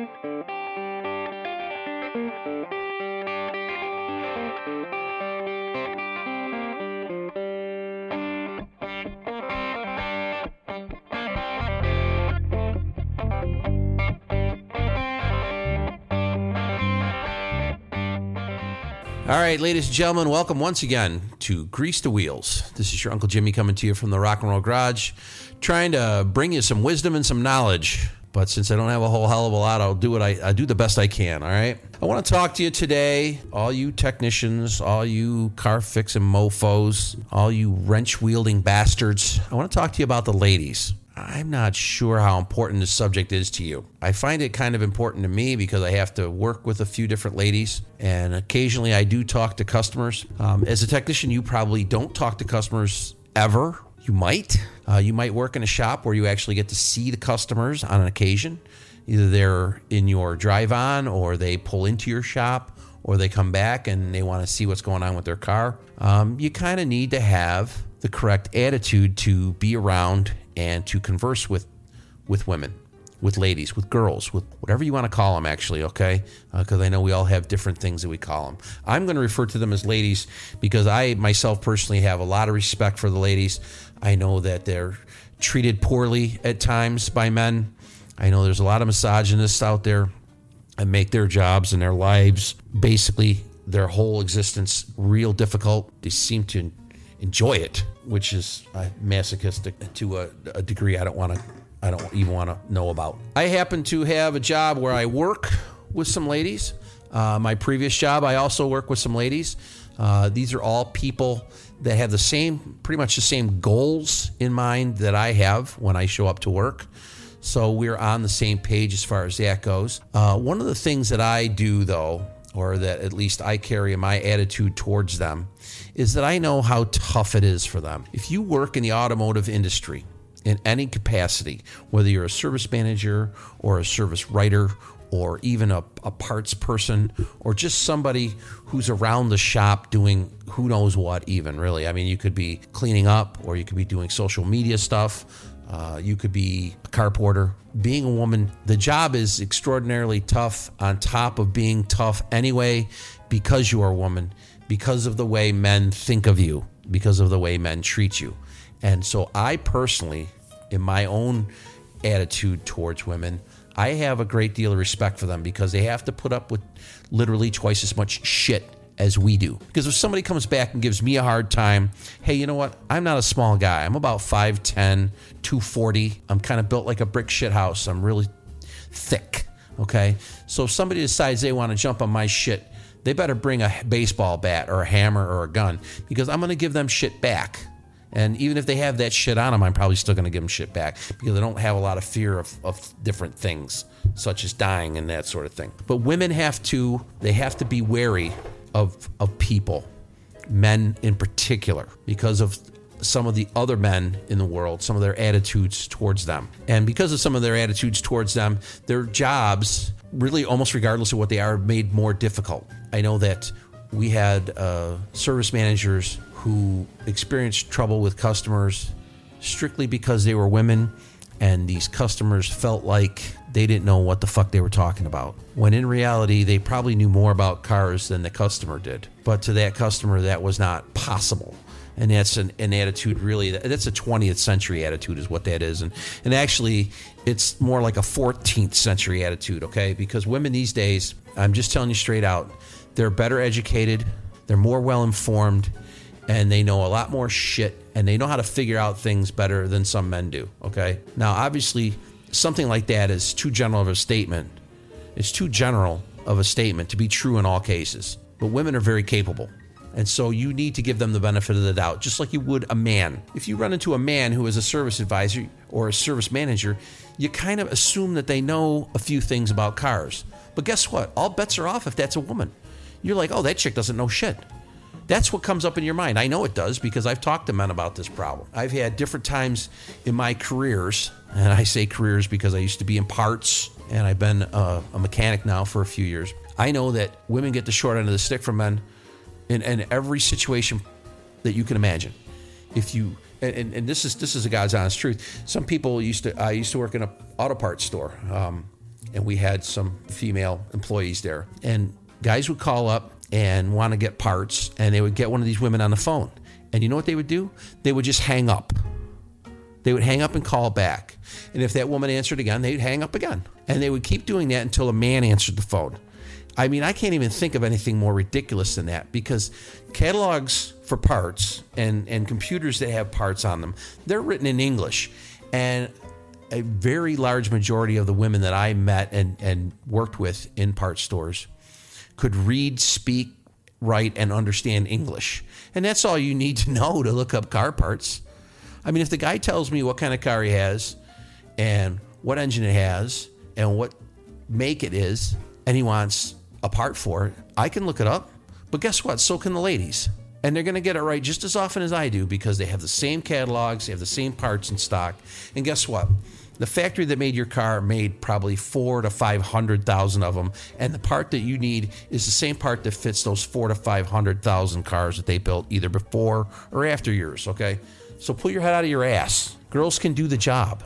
All right, ladies and gentlemen, welcome once again to Grease the Wheels. This is your Uncle Jimmy coming to you from the Rock and Roll Garage, trying to bring you some wisdom and some knowledge. But since I don't have a whole hell of a lot, I'll do what I, I do the best I can. All right. I want to talk to you today, all you technicians, all you car fixing mofo's, all you wrench wielding bastards. I want to talk to you about the ladies. I'm not sure how important this subject is to you. I find it kind of important to me because I have to work with a few different ladies, and occasionally I do talk to customers. Um, as a technician, you probably don't talk to customers ever. You might. Uh, you might work in a shop where you actually get to see the customers on an occasion. Either they're in your drive on, or they pull into your shop, or they come back and they want to see what's going on with their car. Um, you kind of need to have the correct attitude to be around and to converse with with women, with ladies, with girls, with whatever you want to call them. Actually, okay, because uh, I know we all have different things that we call them. I'm going to refer to them as ladies because I myself personally have a lot of respect for the ladies. I know that they're treated poorly at times by men. I know there's a lot of misogynists out there and make their jobs and their lives basically their whole existence real difficult. They seem to enjoy it, which is uh, masochistic to a, a degree I don't want to, I don't even want to know about. I happen to have a job where I work with some ladies. Uh, my previous job, I also work with some ladies. Uh, these are all people that have the same, pretty much the same goals in mind that I have when I show up to work. So we're on the same page as far as that goes. Uh, one of the things that I do, though, or that at least I carry in my attitude towards them, is that I know how tough it is for them. If you work in the automotive industry in any capacity, whether you're a service manager or a service writer or even a, a, parts person or just somebody who's around the shop doing who knows what, even really. I mean, you could be cleaning up or you could be doing social media stuff. Uh, you could be a car porter. Being a woman, the job is extraordinarily tough on top of being tough anyway because you are a woman because of the way men think of you, because of the way men treat you. And so I personally, in my own attitude towards women, I have a great deal of respect for them because they have to put up with literally twice as much shit as we do. Because if somebody comes back and gives me a hard time, hey, you know what? I'm not a small guy. I'm about 5'10, 240. I'm kind of built like a brick shit house. I'm really thick. Okay. So if somebody decides they want to jump on my shit, they better bring a baseball bat or a hammer or a gun because I'm going to give them shit back. And even if they have that shit on them, I'm probably still going to give them shit back because they don't have a lot of fear of, of different things, such as dying and that sort of thing. But women have to, they have to be wary of, of people, men in particular, because of some of the other men in the world, some of their attitudes towards them. And because of some of their attitudes towards them, their jobs really almost regardless of what they are, made more difficult. I know that we had uh, service managers who experienced trouble with customers strictly because they were women and these customers felt like they didn't know what the fuck they were talking about. When in reality, they probably knew more about cars than the customer did. But to that customer, that was not possible and that's an, an, attitude really that's a 20th century attitude is what that is and and actually it's more like a 14th century attitude okay because women these days i'm just telling you straight out they're better educated they're more well informed and they know a lot more shit and they know how to figure out things better than some men do okay now obviously something like that is too general of a statement it's too general of a statement to be true in all cases but women are very capable and so you need to give them the benefit of the doubt, just like you would a man. If you run into a man who is a service advisor or a service manager, you kind of assume that they know a few things about cars. But guess what? All bets are off if that's a woman. You're like, oh, that chick doesn't know shit. That's what comes up in your mind. I know it does because I've talked to men about this problem. I've had different times in my careers, and I say careers because I used to be in parts and I've been a, a mechanic now for a few years. I know that women get the short end of the stick from men in, in every situation that you can imagine. If you and, and, this is this is a God's honest truth. Some people used to I used to work in an auto parts store, um, and we had some female employees there. And guys would call up and want to get parts, and they would get one of these women on the phone. And you know what they would do? They would just hang up. They would hang up and call back. And if that woman answered again, they'd hang up again. And they would keep doing that until a man answered the phone. I mean, I can't even think of anything more ridiculous than that because catalogs for parts and, and computers that have parts on them, they're written in English. And a very large majority of the women that I met and, and worked with in part stores could read, speak, write, and understand English. And that's all you need to know to look up car parts. I mean, if the guy tells me what kind of car he has and what engine it has and what make it is, and he wants a part for it, I can look it up. But guess what? So can the ladies. And they're going to get it right just as often as I do because they have the same catalogs, they have the same parts in stock. And guess what? The factory that made your car made probably four to 500,000 of them. And the part that you need is the same part that fits those four to 500,000 cars that they built either before or after yours. Okay. So pull your head out of your ass. Girls can do the job.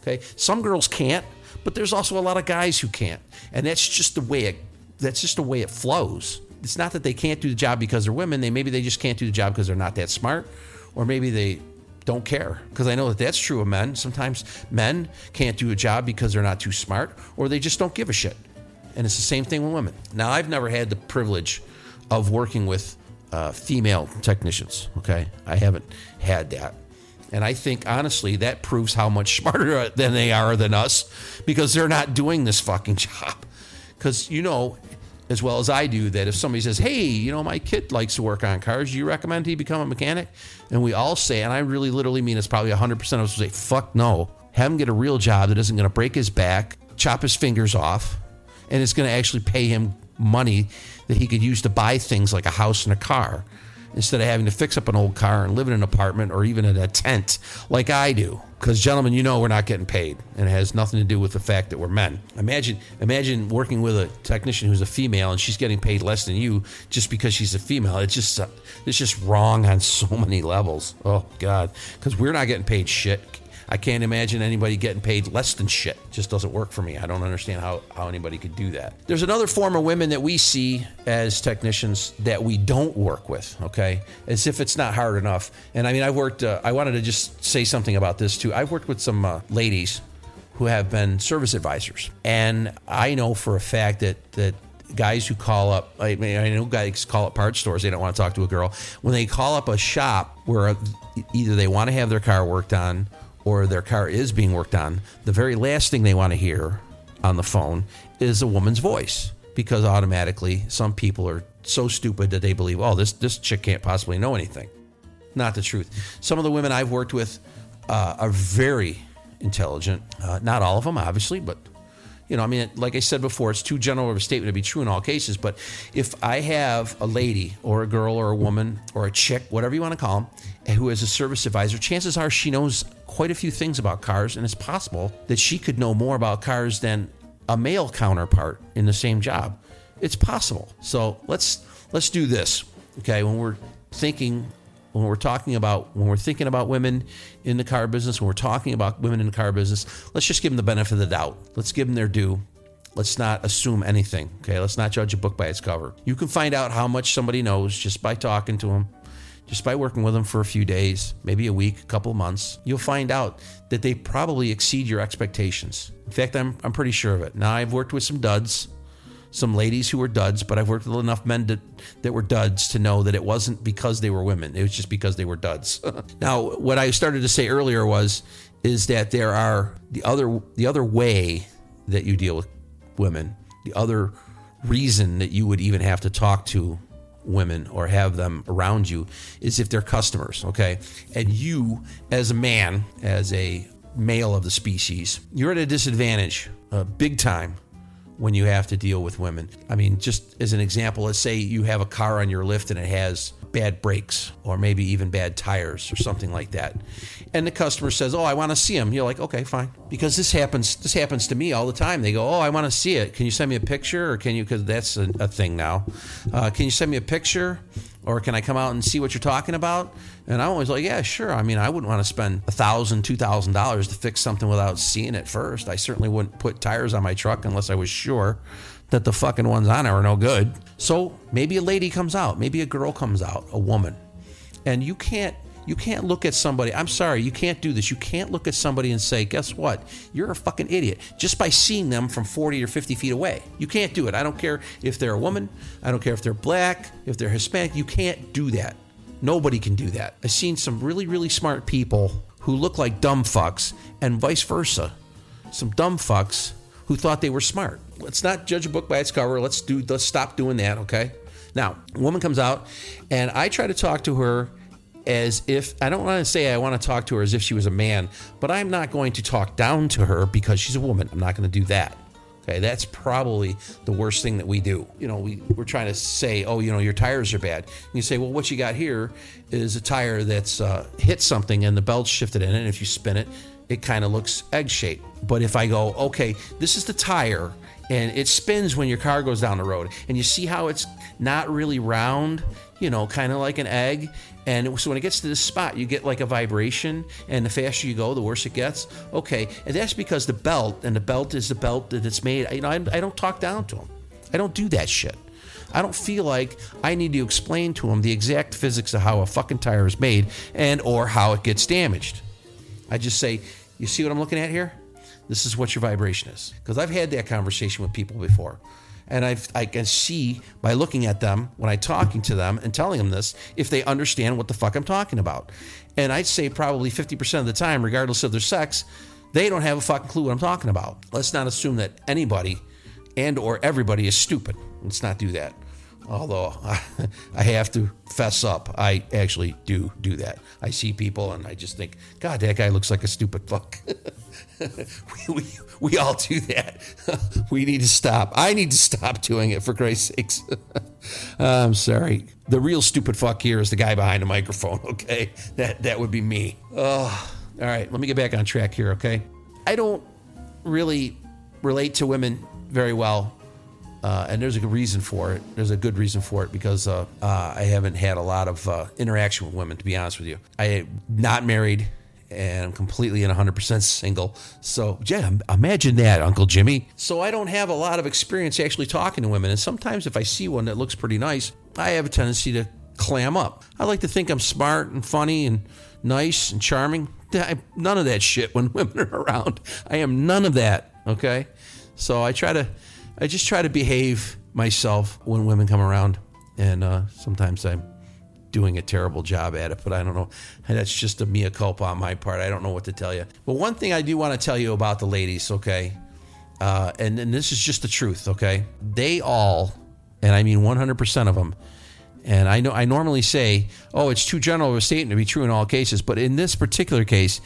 Okay. Some girls can't, but there's also a lot of guys who can't. And that's just the way it that's just the way it flows. It's not that they can't do the job because they're women. They maybe they just can't do the job because they're not that smart, or maybe they don't care. Because I know that that's true of men. Sometimes men can't do a job because they're not too smart, or they just don't give a shit. And it's the same thing with women. Now, I've never had the privilege of working with uh, female technicians. Okay, I haven't had that. And I think honestly that proves how much smarter than they are than us because they're not doing this fucking job. Because you know, as well as I do, that if somebody says, "Hey, you know, my kid likes to work on cars. Do you recommend he become a mechanic?" and we all say, and I really literally mean it's probably 100% of us say, "Fuck no." Have him get a real job that isn't going to break his back, chop his fingers off, and it's going to actually pay him money that he could use to buy things like a house and a car instead of having to fix up an old car and live in an apartment or even in a tent like I do. Because, gentlemen, you know we're not getting paid, and it has nothing to do with the fact that we're men. Imagine, imagine working with a technician who's a female and she's getting paid less than you just because she's a female. It's just, it's just wrong on so many levels. Oh God, because we're not getting paid shit. I can't imagine anybody getting paid less than shit. It just doesn't work for me. I don't understand how, how anybody could do that. There's another form of women that we see as technicians that we don't work with, okay? As if it's not hard enough. And I mean, I've worked, uh, I wanted to just say something about this too. I've worked with some uh, ladies who have been service advisors. And I know for a fact that, that guys who call up, I mean, I know guys call up parts stores, they don't want to talk to a girl. When they call up a shop where either they want to have their car worked on or their car is being worked on, the very last thing they want to hear on the phone is a woman's voice because automatically some people are so stupid that they believe, oh, this, this chick can't possibly know anything. Not the truth. Some of the women I've worked with uh, are very intelligent. Uh, not all of them, obviously, but you know, I mean, like I said before, it's too general of a statement to be true in all cases. But if I have a lady or a girl or a woman or a chick, whatever you want to call them, who is a service advisor, chances are she knows quite a few things about cars, and it's possible that she could know more about cars than a male counterpart in the same job. It's possible. So let's let's do this. Okay, when we're thinking when we're talking about when we're thinking about women in the car business, when we're talking about women in the car business, let's just give them the benefit of the doubt. Let's give them their due. Let's not assume anything. Okay, let's not judge a book by its cover. You can find out how much somebody knows just by talking to them, just by working with them for a few days, maybe a week, a couple of months. You'll find out that they probably exceed your expectations. In fact, I'm I'm pretty sure of it. Now I've worked with some duds some ladies who were duds, but I've worked with enough men to, that were duds to know that it wasn't because they were women. It was just because they were duds. now, what I started to say earlier was is that there are the other the other way that you deal with women, the other reason that you would even have to talk to women or have them around you is if they're customers, okay? And you as a man, as a male of the species, you're at a disadvantage, uh, big time when you have to deal with women. I mean, just as an example, let's say you have a car on your lift and it has bad brakes or maybe even bad tires or something like that. And the customer says, "Oh, I want to see them." You're like, "Okay, fine." Because this happens this happens to me all the time. They go, "Oh, I want to see it. Can you send me a picture or can you cuz that's a, a, thing now. Uh, can you send me a picture Or can I come out and see what you're talking about? And I'm always like, yeah, sure. I mean, I wouldn't want to spend a thousand, two thousand dollars to fix something without seeing it first. I certainly wouldn't put tires on my truck unless I was sure that the fucking ones on it are no good. So maybe a lady comes out, maybe a girl comes out, a woman, and you can't you can't look at somebody. I'm sorry, you can't do this. You can't look at somebody and say, guess what? You're a fucking idiot just by seeing them from 40 or 50 feet away. You can't do it. I don't care if they're a woman. I don't care if they're black, if they're Hispanic. You can't do that. Nobody can do that. I've seen some really, really smart people who look like dumb fucks and vice versa. Some dumb fucks who thought they were smart. Let's not judge a book by its cover. Let's do let's stop doing that, okay? Now, a woman comes out and I try to talk to her as if I don't want to say I want to talk to her as if she was a man, but I'm not going to talk down to her because she's a woman. I'm not going to do that. Okay, that's probably the worst thing that we do. You know, we, we're trying to say, oh, you know, your tires are bad. And you say, well, what you got here is a tire that's uh, hit something and the belt shifted in it. And if you spin it, it kind of looks egg shaped. But if I go, okay, this is the tire and it spins when your car goes down the road, and you see how it's not really round, you know, kind of like an egg. And so when it gets to this spot, you get like a vibration, and the faster you go, the worse it gets. Okay, and that's because the belt, and the belt is the belt that it's made. You know, I, I don't talk down to them. I don't do that shit. I don't feel like I need to explain to them the exact physics of how a fucking tire is made and or how it gets damaged. I just say, you see what I'm looking at here? This is what your vibration is. Because I've had that conversation with people before and I've, I can see by looking at them when I'm talking to them and telling them this if they understand what the fuck I'm talking about. And I'd say probably 50% of the time, regardless of their sex, they don't have a fucking clue what I'm talking about. Let's not assume that anybody and or everybody is stupid. Let's not do that. Although I have to fess up, I actually do do that. I see people and I just think, God, that guy looks like a stupid fuck. we, we, we all do that. we need to stop. I need to stop doing it for Christ's sakes. I'm sorry. The real stupid fuck here is the guy behind the microphone, okay? That that would be me. Oh, all right, let me get back on track here, okay? I don't really relate to women very well. Uh, and there's a good reason for it. There's a good reason for it because uh, uh, I haven't had a lot of uh, interaction with women, to be honest with you. I am not married and I'm completely and 100% single. So, yeah, imagine that, Uncle Jimmy. So, I don't have a lot of experience actually talking to women. And sometimes if I see one that looks pretty nice, I have a tendency to clam up. I like to think I'm smart and funny and nice and charming. None of that shit when women are around. I am none of that, okay? So, I try to, I just try to behave myself when women come around. And uh, sometimes I'm doing a terrible job at it, but I don't know. That's just a mea culpa on my part. I don't know what to tell you. But one thing I do want to tell you about the ladies, okay? Uh, and, and this is just the truth, okay? They all, and I mean 100% of them, and I know I normally say, oh, it's too general of a statement to be true in all cases, but in this particular case,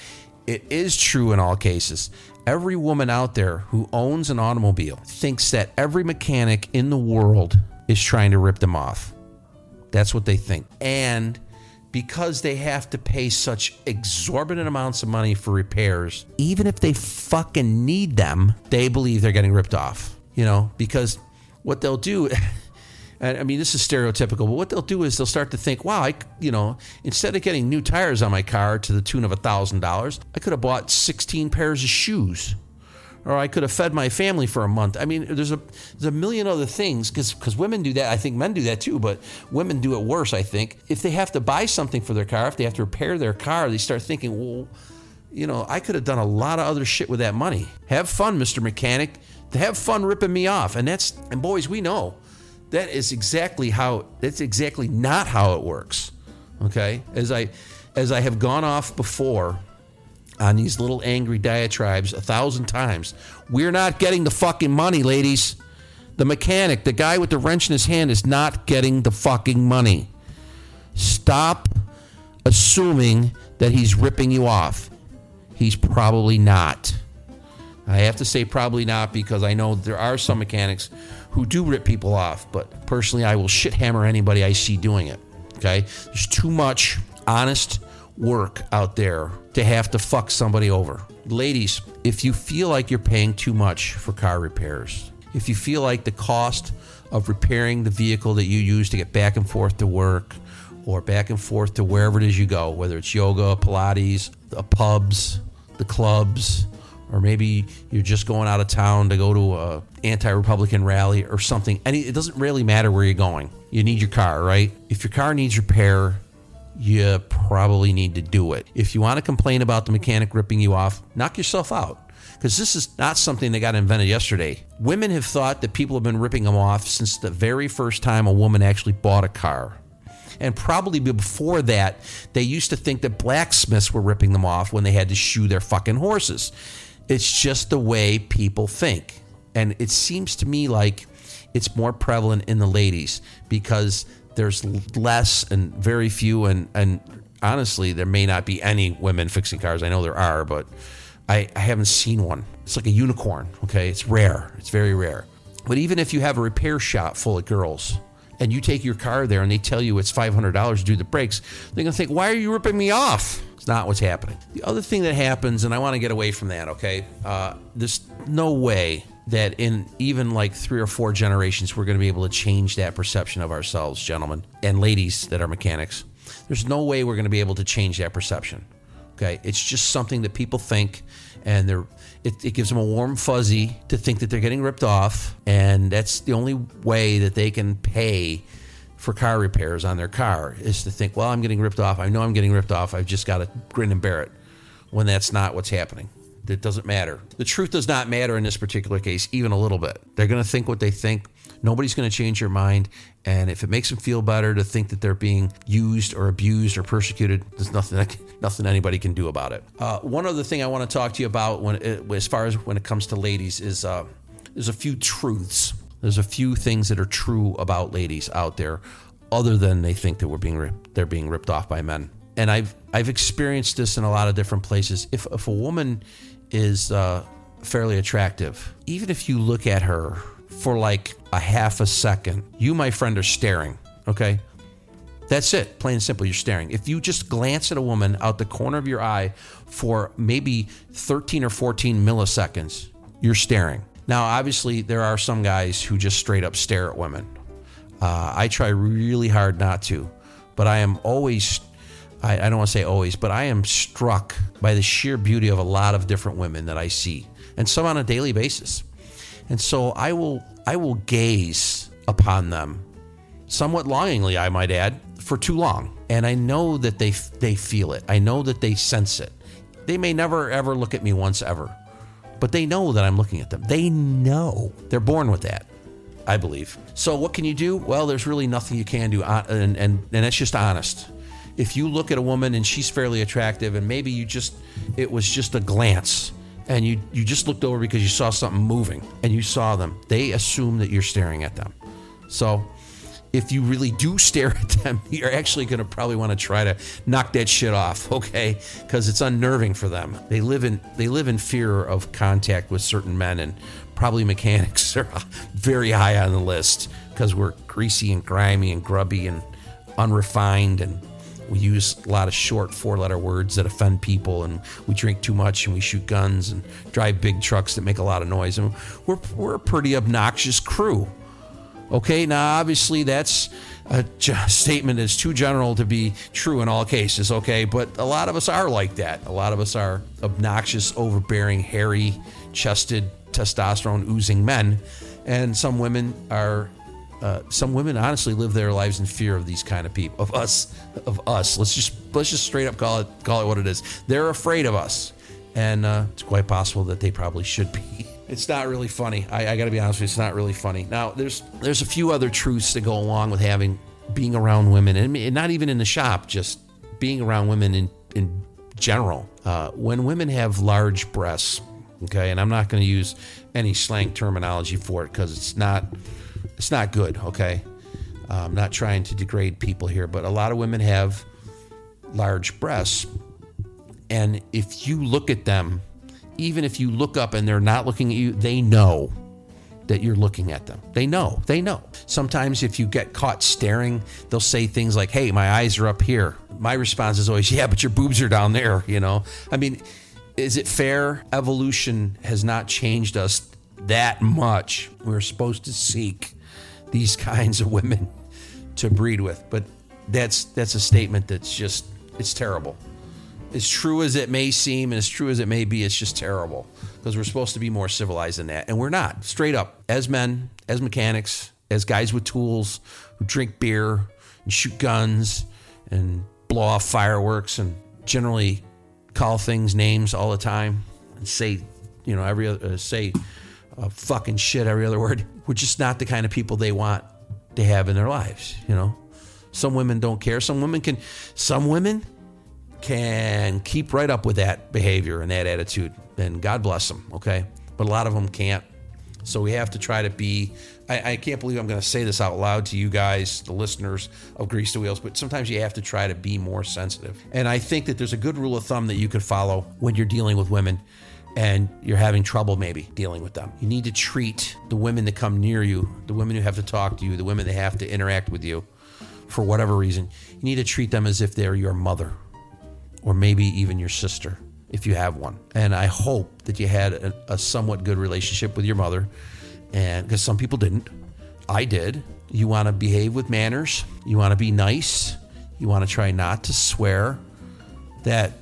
it is true in all cases. Every woman out there who owns an automobile thinks that every mechanic in the world is trying to rip them off. That's what they think. And because they have to pay such exorbitant amounts of money for repairs, even if they fucking need them, they believe they're getting ripped off. You know, because what they'll do. I mean, this is stereotypical, but what they'll do is they'll start to think, wow, I, you know, instead of getting new tires on my car to the tune of a $1,000, I could have bought 16 pairs of shoes or I could have fed my family for a month. I mean, there's a there's a million other things because women do that. I think men do that too, but women do it worse. I think if they have to buy something for their car, if they have to repair their car, they start thinking, well, you know, I could have done a lot of other shit with that money. Have fun, Mister Mechanic. Have fun ripping me off, and that's and boys, we know that is exactly how that's exactly not how it works. Okay, as I as I have gone off before on these little angry diatribes a thousand times. We're not getting the fucking money, ladies. The mechanic, the guy with the wrench in his hand, is not getting the fucking money. Stop assuming that he's ripping you off. He's probably not. I have to say probably not because I know there are some mechanics who do rip people off, but personally, I will shit hammer anybody I see doing it. Okay? There's too much honest work out there to have to fuck somebody over. Ladies, if you feel like you're paying too much for car repairs, if you feel like the cost of repairing the vehicle that you use to get back and forth to work or back and forth to wherever it is you go, whether it's yoga, Pilates, the pubs, the clubs, or maybe you're just going out of town to go to a anti-republican rally or something. And it doesn't really matter where you're going. You need your car right? If your car needs repair you probably need to do it. If you want to complain about the mechanic ripping you off knock yourself out. Because this is not something that got invented yesterday. Women have thought that people have been ripping them off since the very first time a woman actually bought a car. And probably before that, they used to think that blacksmiths were ripping them off when they had to shoe their fucking horses. It's just the way people think. And it seems to me like it's more prevalent in the ladies because there's less and very few and and honestly there may not be any women fixing cars. I know there are, but I, I haven't seen one. It's like a unicorn, okay? It's rare. It's very rare. But even if you have a repair shop full of girls and you take your car there and they tell you it's $500 to do the brakes, they're going to think, why are you ripping me off? It's not what's happening. The other thing that happens, and I want to get away from that, okay? Uh, there's no way that in even like three or four generations, we're going to be able to change that perception of ourselves, gentlemen and ladies that are mechanics. There's no way we're going to be able to change that perception. Okay, it's just something that people think, and they're it, it, gives them a warm fuzzy to think that they're getting ripped off, and that's the only way that they can pay for car repairs on their car is to think, well, I'm getting ripped off. I know I'm getting ripped off. I've just got to grin and bear it. When that's not what's happening. It doesn't matter. The truth does not matter in this particular case, even a little bit. They're going to think what they think. Nobody's going to change your mind. And if it makes them feel better to think that they're being used or abused or persecuted, there's nothing nothing anybody can do about it. Uh, one other thing I want to talk to you about, when as far as when it comes to ladies, is uh, there's a few truths. There's a few things that are true about ladies out there, other than they think that we're being they're being ripped off by men. And I've I've experienced this in a lot of different places. If if a woman is uh, fairly attractive, even if you look at her for like a half a second, you, my friend, are staring. Okay. That's it, plain and simple. You're staring. If you just glance at a woman out the corner of your eye for maybe 13 or 14 milliseconds, you're staring. Now, obviously, there are some guys who just straight up stare at women. Uh, I try really hard not to, but I am always, I, I don't want to say always, but I am struck by the sheer beauty of a lot of different women that I see, and some on a daily basis. And so I will, I will gaze upon them, somewhat longingly, I might add, for too long. And I know that they, they feel it. I know that they sense it. They may never ever look at me once ever, but they know that I'm looking at them. They know. They're born with that. I believe. So what can you do? Well, there's really nothing you can do, uh, and and and that's just honest. If you look at a woman and she's fairly attractive, and maybe you just it was just a glance, and you you just looked over because you saw something moving, and you saw them, they assume that you're staring at them. So if you really do stare at them, you're actually going to probably want to try to knock that shit off, okay? Because it's unnerving for them. They live in they live in fear of contact with certain men, and probably mechanics are very high on the list because we're greasy and grimy and grubby and unrefined and we use a lot of short four letter words that offend people and we drink too much and we shoot guns and drive big trucks that make a lot of noise. And we're, we're a pretty obnoxious crew okay? Now obviously that's a statement that's too general to be true in all cases okay? But a lot of us are like that. A lot of us are obnoxious overbearing hairy chested testosterone oozing men, and some women are. Uh, some women honestly live their lives in fear of these kind of people, of us, of us. Let's just let's just straight up call it call it what it is. They're afraid of us, and uh, it's quite possible that they probably should be. It's not really funny. I, I got to be honest with you. It's not really funny. Now, there's there's a few other truths that go along with having being around women, and not even in the shop, just being around women in in general. Uh, when women have large breasts, Okay, and I'm not going to use any slang terminology for it because it's not it's not good. Okay, I'm not trying to degrade people here, but a lot of women have large breasts, and if you look at them, even if you look up and they're not looking at you, they know that you're looking at them. They know. They know. Sometimes if you get caught staring, they'll say things like, "Hey, my eyes are up here." My response is always, "Yeah, but your boobs are down there." You know, I mean is it fair? Evolution has not changed us that much. We're supposed to seek these kinds of women to breed with. But that's that's a statement that's just it's terrible. As true as it may seem and as true as it may be, it's just terrible because we're supposed to be more civilized than that, and we're not. Straight up, as men, as mechanics, as guys with tools who drink beer and shoot guns and blow off fireworks and generally call things names all the time and say, you know, every other, uh, say fucking shit every other word. We're just not the kind of people they want to have in their lives, you know. Some women don't care. Some women can some women can keep right up with that behavior and that attitude. And God bless them, okay? But a lot of them can't. So we have to try to be. I, I can't believe I'm going to say this out loud to you guys, the listeners of Grease the Wheels, but sometimes you have to try to be more sensitive. And I think that there's a good rule of thumb that you could follow when you're dealing with women and you're having trouble maybe dealing with them. You need to treat the women that come near you, the women who have to talk to you, the women that have to interact with you for whatever reason. You need to treat them as if they're your mother or maybe even your sister if you have one. And I hope that you had a, a somewhat good relationship with your mother, and because some people didn't, I did. You want to behave with manners. You want to be nice. You want to try not to swear. That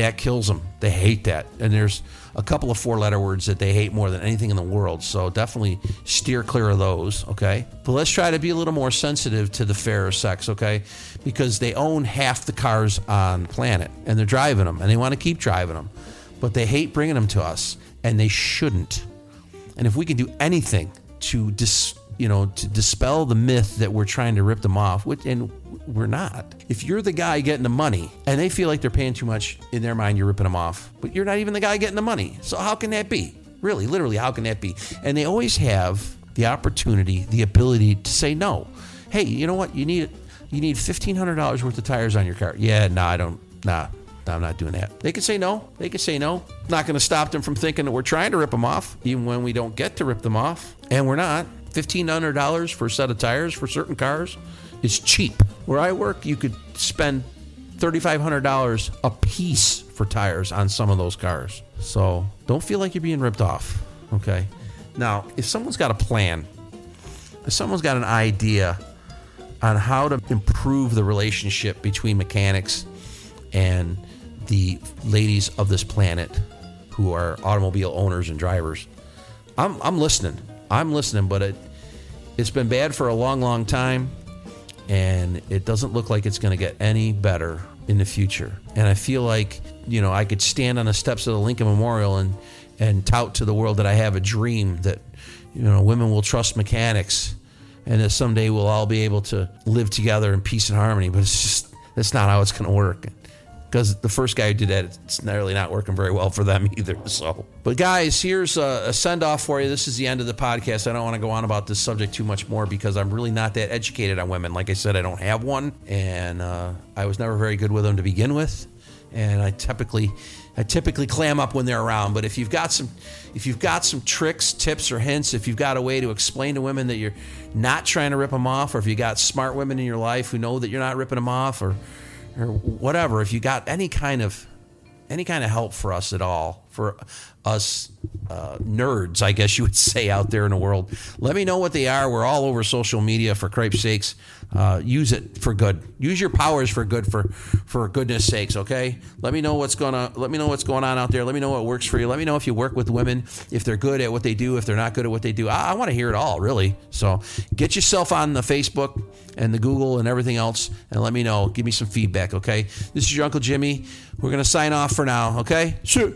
that kills them. They hate that. And there's a couple of four letter words that they hate more than anything in the world. So definitely steer clear of those, okay? But let's try to be a little more sensitive to the fairer sex, okay? Because they own half the cars on the planet and they're driving them and they want to keep driving them. But they hate bringing them to us and they shouldn't. And if we can do anything to dis, you know, to dispel the myth that we're trying to rip them off, which and we're not. If you're the guy getting the money and they feel like they're paying too much, in their mind, you're ripping them off. But you're not even the guy getting the money. So how can that be? Really, literally, how can that be? And they always have the opportunity, the ability to say no. Hey, you know what? You need you need fifteen hundred dollars worth of tires on your car. Yeah, no, nah, I don't. Nah, nah, I'm not doing that. They can say no. They can say no. Not going to stop them from thinking that we're trying to rip them off, even when we don't get to rip them off, and we're not. Fifteen hundred dollars for a set of tires for certain cars is cheap. Where I work, you could spend $3,500 a piece for tires on some of those cars. So don't feel like you're being ripped off. Okay. Now, if someone's got a plan, if someone's got an idea on how to improve the relationship between mechanics and the ladies of this planet who are automobile owners and drivers, I'm, I'm listening. I'm listening, but it, it's been bad for a long, long time and it doesn't look like it's going to get any better in the future. And I feel like, you know, I could stand on the steps of the Lincoln Memorial and and tout to the world that I have a dream that you know women will trust mechanics and that someday we'll all be able to live together in peace and harmony. But it's just that's not how it's going to work because the first guy who did that, it's really not working very well for them either. So, but guys, here's a, a send off for you. This is the end of the podcast. I don't want to go on about this subject too much more because I'm really not that educated on women. Like I said, I don't have one, and uh, I was never very good with them to begin with. And I typically, I typically clam up when they're around. But if you've got some, if you've got some tricks, tips, or hints, if you've got a way to explain to women that you're not trying to rip them off, or if you got smart women in your life who know that you're not ripping them off, or or whatever, if you got any kind of any kind of help for us at all, for us uh, nerds, I guess you would say out there in the world, let me know what they are. We're all over social media for cripe's sakes. Uh, use it for good. Use your powers for good for for goodness sakes. Okay. Let me know what's on. Let me know what's going on out there. Let me know what works for you. Let me know if you work with women, if they're good at what they do, if they're not good at what they do. I, I want to hear it all, really. So get yourself on the Facebook and the Google and everything else, and let me know. Give me some feedback. Okay. This is your Uncle Jimmy. We're gonna sign off for now. Okay. Sure.